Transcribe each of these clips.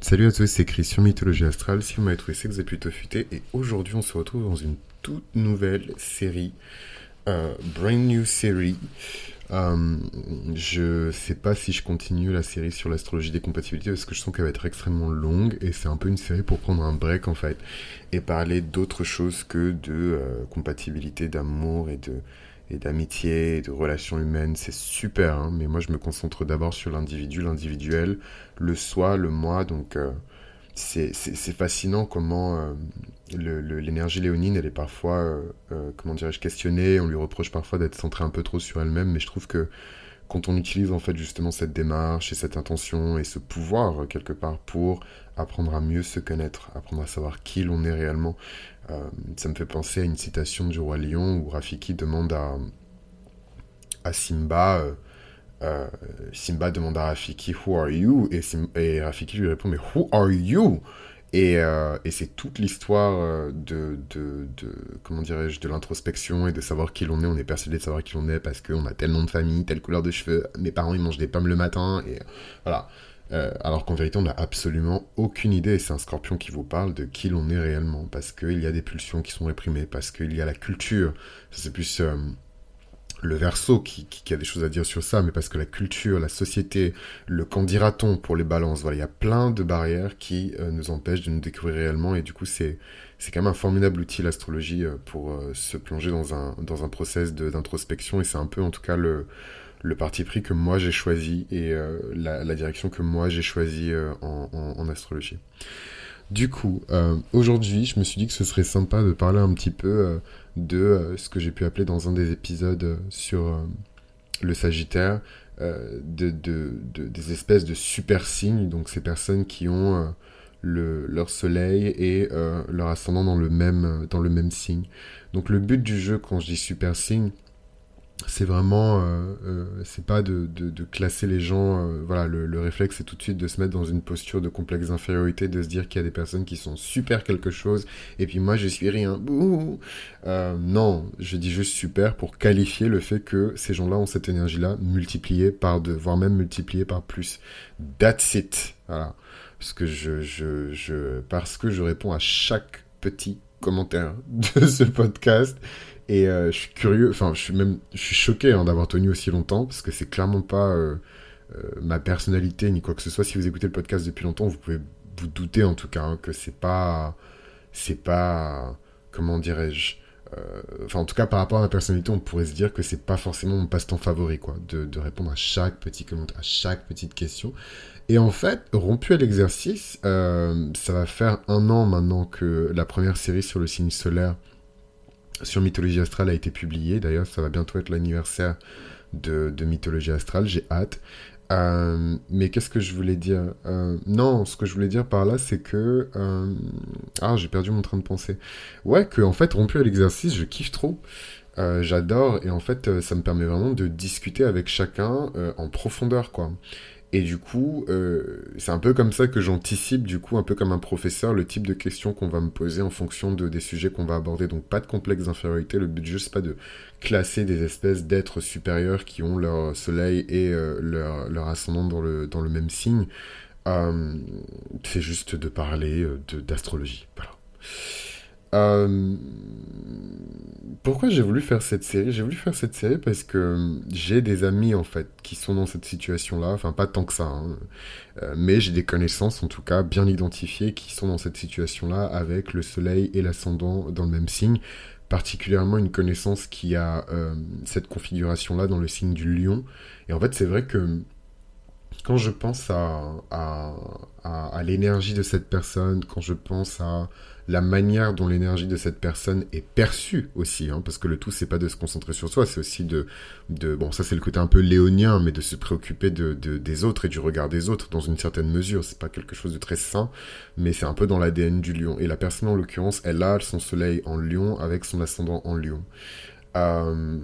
Salut à tous, c'est Chris sur Mythologie Astrale. Si vous m'avez trouvé, c'est que vous êtes plutôt futé. Et aujourd'hui, on se retrouve dans une toute nouvelle série, euh, brand new série. Euh, je sais pas si je continue la série sur l'astrologie des compatibilités parce que je sens qu'elle va être extrêmement longue et c'est un peu une série pour prendre un break en fait et parler d'autre chose que de euh, compatibilité d'amour et de et d'amitié de relations humaines, c'est super, hein, mais moi je me concentre d'abord sur l'individu, l'individuel, le soi, le moi, donc euh, c'est fascinant comment euh, l'énergie léonine, elle est parfois, euh, comment dirais-je, questionnée, on lui reproche parfois d'être centrée un peu trop sur elle-même, mais je trouve que quand on utilise en fait justement cette démarche et cette intention et ce pouvoir quelque part pour apprendre à mieux se connaître, apprendre à savoir qui l'on est réellement, euh, ça me fait penser à une citation du roi lion où Rafiki demande à, à Simba, euh, euh, Simba demande à Rafiki Who are you? Et, Rafiki lui répond Mais Who are you? Et, et c'est toute l'histoire de, de, de, comment dirais-je, de l'introspection et de savoir qui l'on est. On est persuadé de savoir qui l'on est parce qu'on a tel nom de famille, telle couleur de cheveux. Mes parents ils mangent des pommes le matin et voilà. Euh, alors qu'en vérité, on n'a absolument aucune idée, c'est un scorpion qui vous parle de qui l'on est réellement, parce qu'il y a des pulsions qui sont réprimées, parce qu'il y a la culture, c'est plus euh, le verso qui, a des choses à dire sur ça, mais parce que la culture, la société, le qu'en dira-t-on pour les balances, voilà, il y a plein de barrières qui euh, nous empêchent de nous découvrir réellement, et du coup, c'est c'est quand même un formidable outil l'astrologie pour se plonger dans un dans un process d'introspection, et c'est un peu en tout cas le le parti pris que moi j'ai choisi et euh, la, direction que moi j'ai choisi euh, en, astrologie. Du coup, euh, aujourd'hui, je me suis dit que ce serait sympa de parler un petit peu de ce que j'ai pu appeler dans un des épisodes sur le Sagittaire, de, des espèces de super signes, donc ces personnes qui ont le, leur soleil et leur ascendant dans le, même, dans le même signe. Donc le but du jeu, quand je dis super signe, c'est vraiment, euh, euh, c'est pas de, de, classer les gens, euh, voilà, le, réflexe c'est tout de suite de se mettre dans une posture de complexe d'infériorité, de se dire qu'il y a des personnes qui sont super quelque chose, et puis moi je suis rien, non, je dis juste super pour qualifier le fait que ces gens-là ont cette énergie-là multipliée par deux, voire même multipliée par plus. That's it, voilà. Parce que je, je, je, parce que je réponds à chaque petit commentaire de ce podcast et euh, je suis curieux, enfin, je suis même, je suis choqué hein, d'avoir tenu aussi longtemps parce que c'est clairement pas euh, euh, ma personnalité ni quoi que ce soit. Si vous écoutez le podcast depuis longtemps, vous pouvez vous douter en tout cas hein, que c'est pas, c'est pas, comment dirais-je, enfin en tout cas par rapport à ma personnalité, on pourrait se dire que c'est pas forcément mon passe-temps favori, quoi, de, répondre à chaque petit commentaire, à chaque petite question. Et en fait, rompu à l'exercice, ça va faire un an maintenant que la première série sur le signe solaire sur Mythologie Astrale a été publié. D'ailleurs, ça va bientôt être l'anniversaire de, Mythologie Astrale. J'ai hâte. Euh, mais qu'est-ce que je voulais dire? Euh, Non, ce que je voulais dire par là, c'est que... Euh, ah, j'ai perdu mon train de penser. Ouais, que en fait, rompu à l'exercice, je kiffe trop. J'adore et en fait, ça me permet vraiment de discuter avec chacun en profondeur, quoi. Et du coup, euh, c'est un peu comme ça que j'anticipe, du coup, un peu comme un professeur, le type de questions qu'on va me poser en fonction de, des sujets qu'on va aborder. Donc, pas de complexe d'infériorité. Le but jeu, c'est pas de classer des espèces d'êtres supérieurs qui ont leur soleil et euh, leur, ascendant dans le, dans le même signe. Euh, c'est juste de parler d'astrologie. Voilà. Euh, pourquoi j'ai voulu faire cette série? J'ai voulu faire cette série parce que j'ai des amis en fait qui sont dans cette situation-là, enfin pas tant que ça, hein. euh, mais j'ai des connaissances en tout cas bien identifiées qui sont dans cette situation-là avec le soleil et l'ascendant dans le même signe, particulièrement une connaissance qui a euh, cette configuration-là dans le signe du lion. Et en fait c'est vrai que quand je pense à, l'énergie de cette personne, quand je pense à la manière dont l'énergie de cette personne est perçue aussi, hein, parce que le tout c'est pas de se concentrer sur soi, c'est aussi de, bon ça c'est le côté un peu léonien, mais de se préoccuper de, de, des autres et du regard des autres dans une certaine mesure. C'est pas quelque chose de très sain, mais c'est un peu dans l'ADN du lion. Et la personne en l'occurrence, elle a son soleil en lion avec son ascendant en lion. Euh,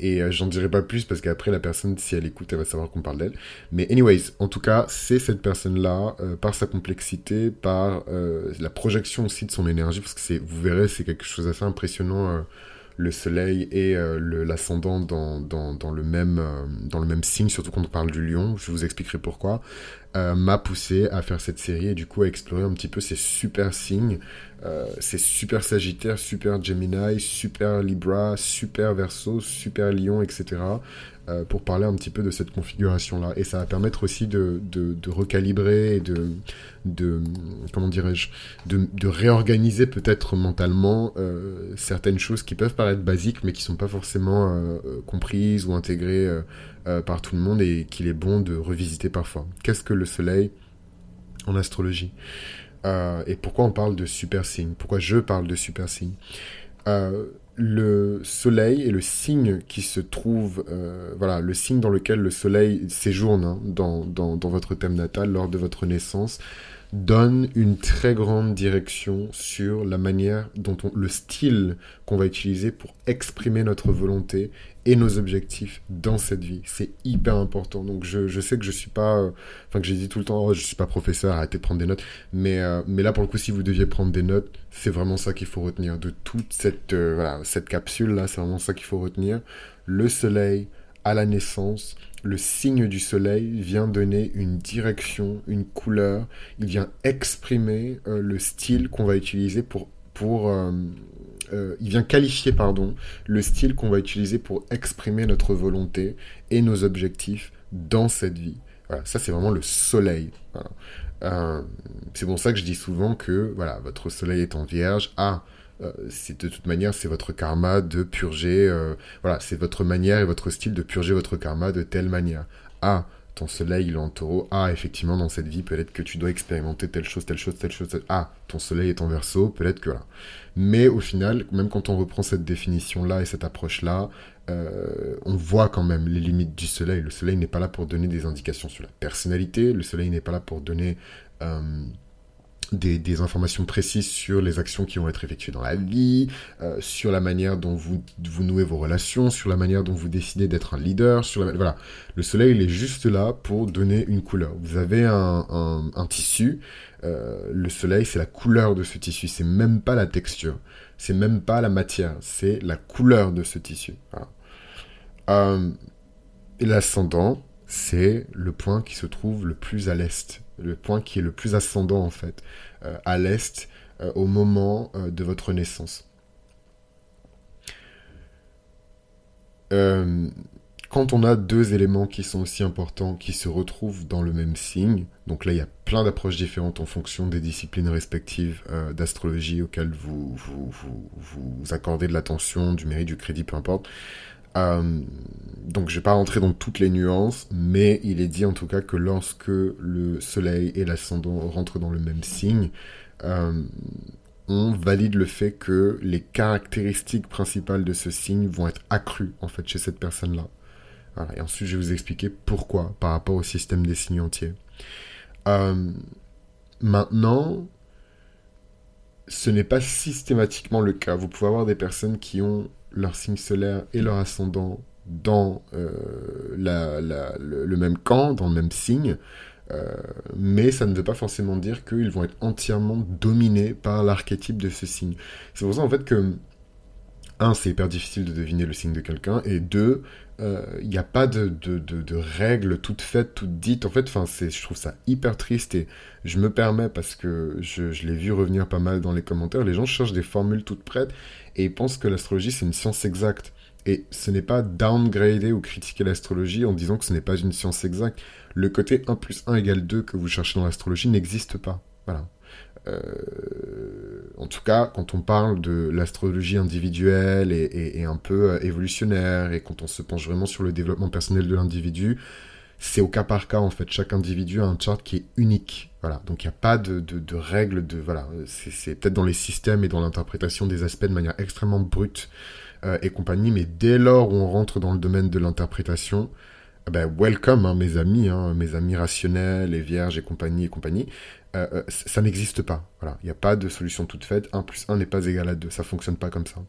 et euh, j'en dirai pas plus parce qu'après, la personne, si elle écoute, elle va savoir qu'on parle d'elle. Mais anyways, en tout cas, c'est cette personne-là, euh, par sa complexité, par euh, la projection aussi de son énergie, parce que c'est, vous verrez, c'est quelque chose d'assez impressionnant, le soleil et l'ascendant dans, dans, le même, signe, surtout quand on parle du lion. Je vous expliquerai pourquoi. m'a poussé à faire cette série et du coup à explorer un petit peu ces super signes, ces super Sagittaire, super Gemini, super Libra, super Verseau, super Lion, etc. Euh, pour parler un petit peu de cette configuration-là. Et ça va permettre aussi de, recalibrer et de, comment dirais-je, de, réorganiser peut-être mentalement euh, certaines choses qui peuvent paraître basiques, mais qui sont pas forcément euh, comprises ou intégrées par tout le monde et qu'il est bon de revisiter parfois. Qu'est-ce que le soleil en astrologie? Et pourquoi on parle de super signe Pourquoi je parle de super signe le soleil est le signe qui se trouve, euh, voilà, le signe dans lequel le soleil séjourne hein, dans, dans, dans, votre thème natal lors de votre naissance, donne une très grande direction sur la manière dont on, le style qu'on va utiliser pour exprimer notre volonté et nos objectifs dans cette vie. C'est hyper important. Donc je, je, sais que je suis pas, euh, enfin que j'ai dit tout le temps, oh, je suis pas professeur, arrêtez de prendre des notes. Mais, euh, mais là pour le coup, si vous deviez prendre des notes, c'est vraiment ça qu'il faut retenir de toute cette, euh, voilà, cette capsule là. C'est vraiment ça qu'il faut retenir. Le soleil à la naissance le signe du soleil vient donner une direction, une couleur, il vient exprimer euh, le style qu'on va utiliser pour... euh, euh, il vient qualifier, pardon, le style qu'on va utiliser pour exprimer notre volonté et nos objectifs dans cette vie. Voilà, ça c'est vraiment le soleil. c'est pour ça que je dis souvent que voilà, votre soleil est en vierge. Ah, c'est de toute manière, c'est votre karma de purger, euh, voilà, c'est votre manière et votre style de purger votre karma de telle manière. Ah, ton soleil, il est en taureau. Ah, effectivement, dans cette vie, peut-être que tu dois expérimenter telle chose, telle chose, telle chose. Ah, ton soleil est en verso, peut-être que là. Mais au final, même quand on reprend cette définition-là et cette approche-là, euh, on voit quand même les limites du soleil. Le soleil n'est pas là pour donner des indications sur la personnalité. Le soleil n'est pas là pour donner des, informations précises sur les actions qui vont être effectuées dans la vie, euh, sur la manière dont vous, vous nouez vos relations, sur la manière dont vous décidez d'être un leader, voilà. Le soleil, il est juste là pour donner une couleur. Vous avez un, tissu, euh, le soleil, c'est la couleur de ce tissu, c'est même pas la texture, c'est même pas la matière, c'est la couleur de ce tissu. Euh, et l'ascendant, c'est le point qui se trouve le plus à l'est le point qui est le plus ascendant en fait, euh, à l'est, euh, au moment euh, de votre naissance. quand on a deux éléments qui sont aussi importants, qui se retrouvent dans le même signe, donc là il y a plein d'approches différentes en fonction des disciplines respectives d'astrologie auxquelles vous vous, vous, accordez de l'attention, du mérite, du crédit, peu importe. Euh, donc je vais pas rentrer dans toutes les nuances, mais il est dit en tout cas que lorsque le soleil et l'ascendant rentrent dans le même signe, euh, on valide le fait que les caractéristiques principales de ce signe vont être accrues en fait chez cette personne-là. Et ensuite je vais vous expliquer pourquoi par rapport au système des signes entiers. Euh, maintenant, ce n'est pas systématiquement le cas. Vous pouvez avoir des personnes qui ont leur signe solaire et leur ascendant dans euh, le, même camp, dans le même signe, euh, mais ça ne veut pas forcément dire qu'ils vont être entièrement dominés par l'archétype de ce signe. C'est pour ça en fait que, un, c'est hyper difficile de deviner le signe de quelqu'un, et deux, euh, il n'y a pas de, de, règles toutes faites, toutes dites. En fait, enfin, je trouve ça hyper triste et je me permets parce que je, je l'ai vu revenir pas mal dans les commentaires. Les gens cherchent des formules toutes prêtes et ils pensent que l'astrologie c'est une science exacte. Et ce n'est pas downgrader ou critiquer l'astrologie en disant que ce n'est pas une science exacte. Le côté 1 plus 1 égale 2 que vous cherchez dans l'astrologie n'existe pas. Voilà. Euh, en tout cas, quand on parle de l'astrologie individuelle et, un peu euh, évolutionnaire, et quand on se penche vraiment sur le développement personnel de l'individu, c'est au cas par cas en fait. Chaque individu a un chart qui est unique. Voilà. Donc il n'y a pas de, de, règles de voilà. C'est peut-être dans les systèmes et dans l'interprétation des aspects de manière extrêmement brute euh, et compagnie. Mais dès lors où on rentre dans le domaine de l'interprétation, eh ben welcome hein, mes amis, hein, mes amis rationnels et vierges et compagnie et compagnie. Euh, euh, ça n'existe pas. Voilà, il n'y a pas de solution toute faite. 1 plus 1 n'est pas égal à 2. Ça fonctionne pas comme ça.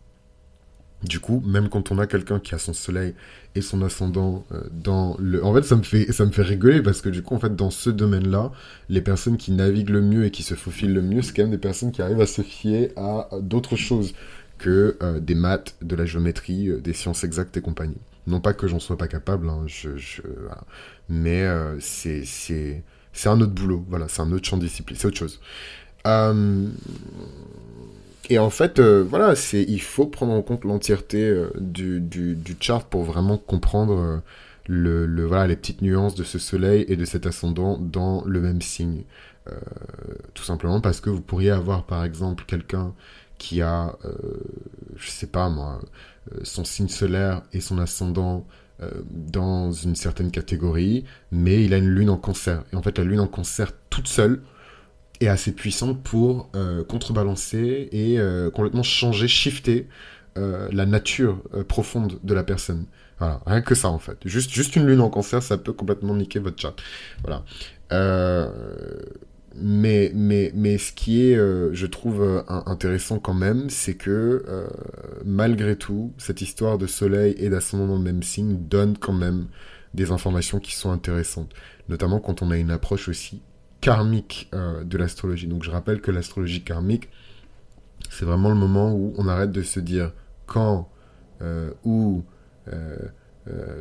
Du coup, même quand on a quelqu'un qui a son soleil et son ascendant euh, dans le... En fait, ça me fait, ça me fait rigoler parce que du coup, en fait, dans ce domaine-là, les personnes qui naviguent le mieux et qui se faufilent le mieux, c'est quand même des personnes qui arrivent à se fier à d'autres choses que des maths, de la géométrie, des sciences exactes et compagnie. Non pas que j'en sois pas capable, hein, je, mais c'est C'est un autre boulot, voilà, c'est un autre champ de discipline, c'est autre chose. Euh, et en fait, euh, voilà, c'est, il faut prendre en compte l'entièreté euh, du, du, chart pour vraiment comprendre le, voilà, les petites nuances de ce soleil et de cet ascendant dans le même signe. tout simplement parce que vous pourriez avoir, par exemple, quelqu'un qui a, je sais pas moi, son signe solaire et son ascendant dans une certaine catégorie, mais il a une lune en cancer. Et en fait, la lune en cancer toute seule, est assez puissant pour euh, contrebalancer et euh, complètement changer, shifter euh, la nature profonde de la personne. Voilà, rien que ça en fait. Juste, juste une lune en cancer, ça peut complètement niquer votre chat. Voilà. Mais, mais, mais ce qui est, je trouve, intéressant quand même, c'est que malgré tout, cette histoire de soleil et d'ascendant dans le même signe donne quand même des informations qui sont intéressantes. Notamment quand on a une approche aussi karmique euh, de l'astrologie. Donc je rappelle que l'astrologie karmique, c'est vraiment le moment où on arrête de se dire quand, euh, où, euh,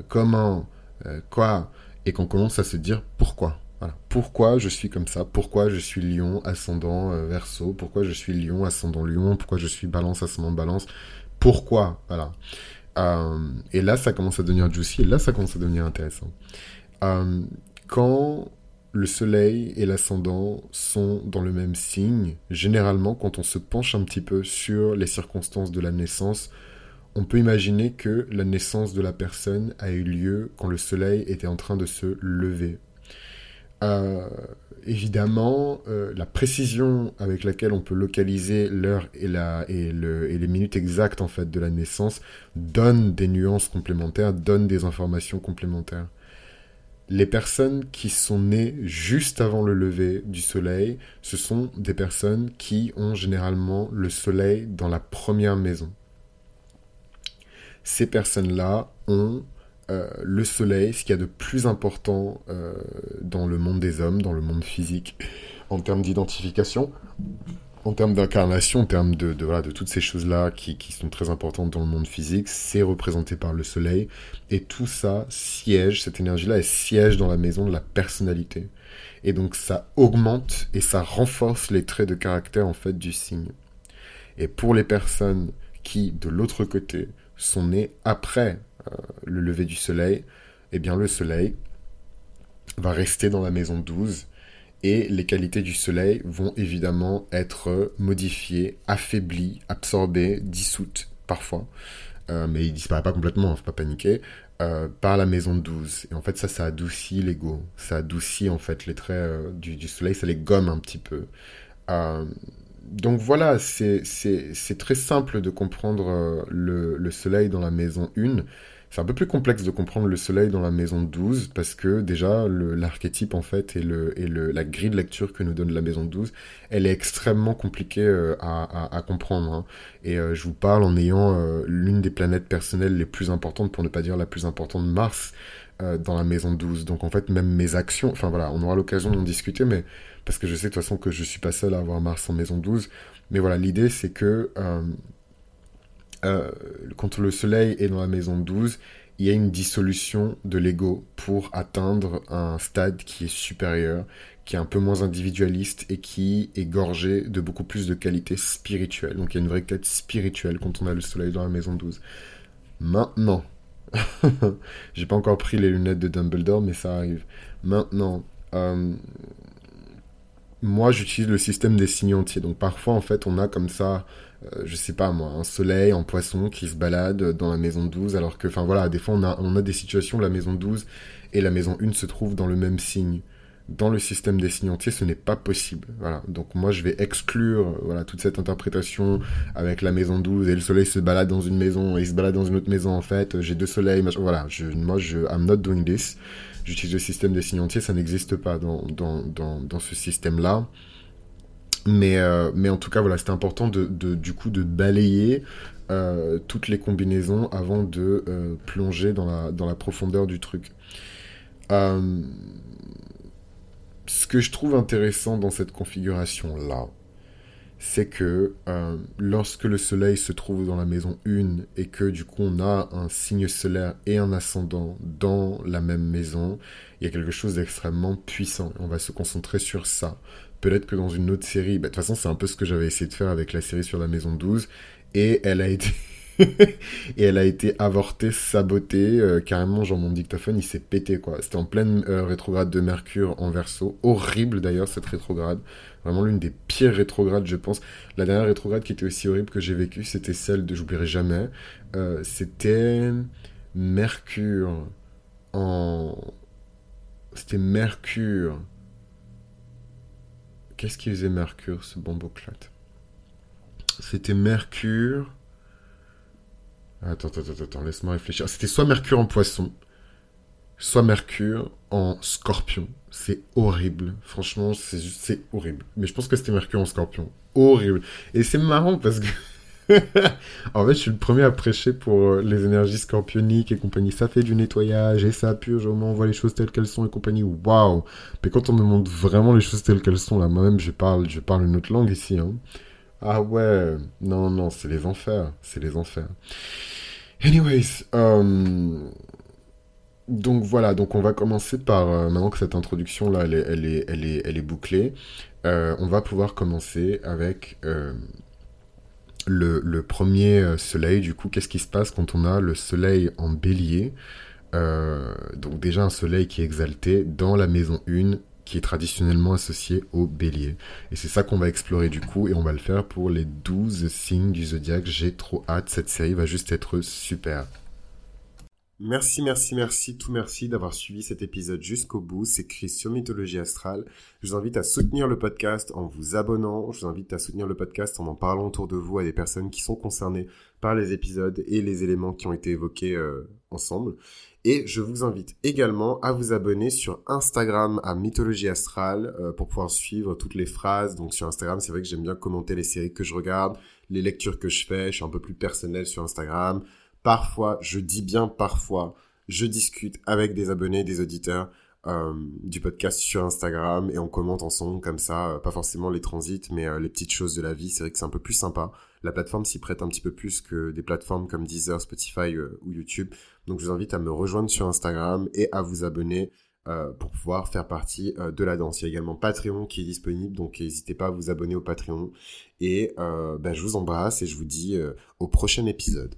comment, quoi, et qu'on commence à se dire pourquoi. Pourquoi je suis comme ça? Pourquoi je suis lion, ascendant, verso? Pourquoi je suis lion, ascendant lion? Pourquoi je suis balance, ascendant balance? Pourquoi? Voilà. et là, ça commence à devenir juicy, et là, ça commence à devenir intéressant. quand le soleil et l'ascendant sont dans le même signe. Généralement, quand on se penche un petit peu sur les circonstances de la naissance, on peut imaginer que la naissance de la personne a eu lieu quand le soleil était en train de se lever. Euh, évidemment, euh, la précision avec laquelle on peut localiser l'heure et, et, les minutes exactes en fait de la naissance donne des nuances complémentaires, donne des informations complémentaires les personnes qui sont nées juste avant le lever du soleil, ce sont des personnes qui ont généralement le soleil dans la première maison. Ces personnes-là ont euh, le soleil, ce qu'il y a de plus important euh, dans le monde des hommes, dans le monde physique, en termes d'identification, en termes d'incarnation, en termes de, de, de toutes ces choses-là qui, qui, sont très importantes dans le monde physique, c'est représenté par le soleil. Et tout ça siège, cette énergie-là, elle siège dans la maison de la personnalité. Et donc ça augmente et ça renforce les traits de caractère en fait du signe. Et pour les personnes qui, de l'autre côté, sont nées après le lever du soleil, eh bien le soleil va rester dans la maison 12 et les qualités du soleil vont évidemment être modifiées, affaiblies, absorbées, dissoutes parfois, euh, mais il disparaît pas complètement, faut pas paniquer, euh, par la maison 12. Et en fait ça, ça adoucit l'ego, ça adoucit en fait les traits euh, du, soleil, ça les gomme un petit peu. Donc voilà, c'est très simple de comprendre le, le, soleil dans la maison 1 c'est un peu plus complexe de comprendre le soleil dans la maison 12 parce que déjà l'archétype en fait et, le, et le, la grille de lecture que nous donne la maison 12, elle est extrêmement compliquée euh, à, à, à, comprendre. Hein. Et euh, je vous parle en ayant euh, l'une des planètes personnelles les plus importantes, pour ne pas dire la plus importante, Mars, dans la maison 12. Donc en fait même mes actions, enfin voilà, on aura l'occasion d'en discuter, mais parce que je sais de toute façon que je suis pas seul à avoir Mars en maison 12. Mais voilà, l'idée c'est que euh, quand le soleil est dans la maison 12, il y a une dissolution de l'ego pour atteindre un stade qui est supérieur, qui est un peu moins individualiste et qui est gorgé de beaucoup plus de qualités spirituelles. Donc il y a une vraie quête spirituelle quand on a le soleil dans la maison 12. Maintenant, j'ai pas encore pris les lunettes de Dumbledore, mais ça arrive. Maintenant, euh, moi j'utilise le système des signes entiers. Donc parfois en fait on a comme ça euh, je sais pas moi, un soleil en poisson qui se balade dans la maison 12, alors que, enfin voilà, des fois on a, on a des situations où la maison 12 et la maison 1 se trouvent dans le même signe. Dans le système des signes entiers, ce n'est pas possible. Voilà. Donc moi, je vais exclure euh, voilà toute cette interprétation avec la maison 12 et le soleil se balade dans une maison et il se balade dans une autre maison en fait. J'ai deux soleils, voilà. Je, moi, je, I'm not doing this. J'utilise le système des signes entiers, ça n'existe pas dans, dans, dans, dans ce système-là. Mais, euh, mais en tout cas, voilà, c'était important de, de, du coup de balayer euh, toutes les combinaisons avant de euh, plonger dans la, dans la profondeur du truc. Ce que je trouve intéressant dans cette configuration-là, c'est que euh, lorsque le soleil se trouve dans la maison 1 et que du coup on a un signe solaire et un ascendant dans la même maison, il y a quelque chose d'extrêmement puissant. On va se concentrer sur ça. Peut-être que dans une autre série, bah, de toute façon c'est un peu ce que j'avais essayé de faire avec la série sur la maison 12, et elle a été... et elle a été avortée, sabotée, euh, carrément, genre mon dictaphone il s'est pété quoi. C'était en pleine euh, rétrograde de Mercure en verso, horrible d'ailleurs cette rétrograde, vraiment l'une des pires rétrogrades je pense. La dernière rétrograde qui était aussi horrible que j'ai vécue, c'était celle de, j'oublierai jamais, euh, c'était Mercure en... C'était Mercure. Qu'est-ce qui faisait Mercure, ce clat C'était Mercure Attends, attends, attends, laisse-moi réfléchir. C'était soit Mercure en poisson, soit Mercure en scorpion. C'est horrible. Franchement, c'est juste, horrible. Mais je pense que c'était Mercure en scorpion. Horrible. Et c'est marrant parce que. en fait, je suis le premier à prêcher pour euh, les énergies scorpioniques et compagnie. Ça fait du nettoyage et ça purge, au moins on voit les choses telles qu'elles sont et compagnie. Waouh! Mais quand on me montre vraiment les choses telles qu'elles sont, là, moi-même, je parle, je parle une autre langue ici, hein. Ah ouais, non, non, c'est les enfers, c'est les enfers. Anyways, euh, donc voilà, donc on va commencer par, euh, maintenant que cette introduction là, elle est, elle est, elle est, elle est bouclée, euh, on va pouvoir commencer avec le, le, premier soleil. Du coup, qu'est-ce qui se passe quand on a le soleil en bélier? Donc déjà un soleil qui est exalté dans la maison 1 qui est traditionnellement associé au bélier. Et c'est ça qu'on va explorer du coup, et on va le faire pour les 12 signes du zodiaque. J'ai trop hâte, cette série va juste être super. Merci, merci, merci, tout merci d'avoir suivi cet épisode jusqu'au bout. C'est Chris sur Mythologie Astrale. Je vous invite à soutenir le podcast en vous abonnant. Je vous invite à soutenir le podcast en en parlant autour de vous à des personnes qui sont concernées par les épisodes et les éléments qui ont été évoqués euh, ensemble. Et je vous invite également à vous abonner sur Instagram à Mythologie Astrale euh, pour pouvoir suivre toutes les phrases. Donc sur Instagram, c'est vrai que j'aime bien commenter les séries que je regarde, les lectures que je fais. Je suis un peu plus personnel sur Instagram. Parfois, je dis bien parfois, je discute avec des abonnés, des auditeurs euh, du podcast sur Instagram et on commente ensemble comme ça, euh, pas forcément les transits, mais euh, les petites choses de la vie. C'est vrai que c'est un peu plus sympa. La plateforme s'y prête un petit peu plus que des plateformes comme Deezer, Spotify ou YouTube. Donc je vous invite à me rejoindre sur Instagram et à vous abonner pour pouvoir faire partie de la danse. Il y a également Patreon qui est disponible, donc n'hésitez pas à vous abonner au Patreon. Et ben, je vous embrasse et je vous dis au prochain épisode.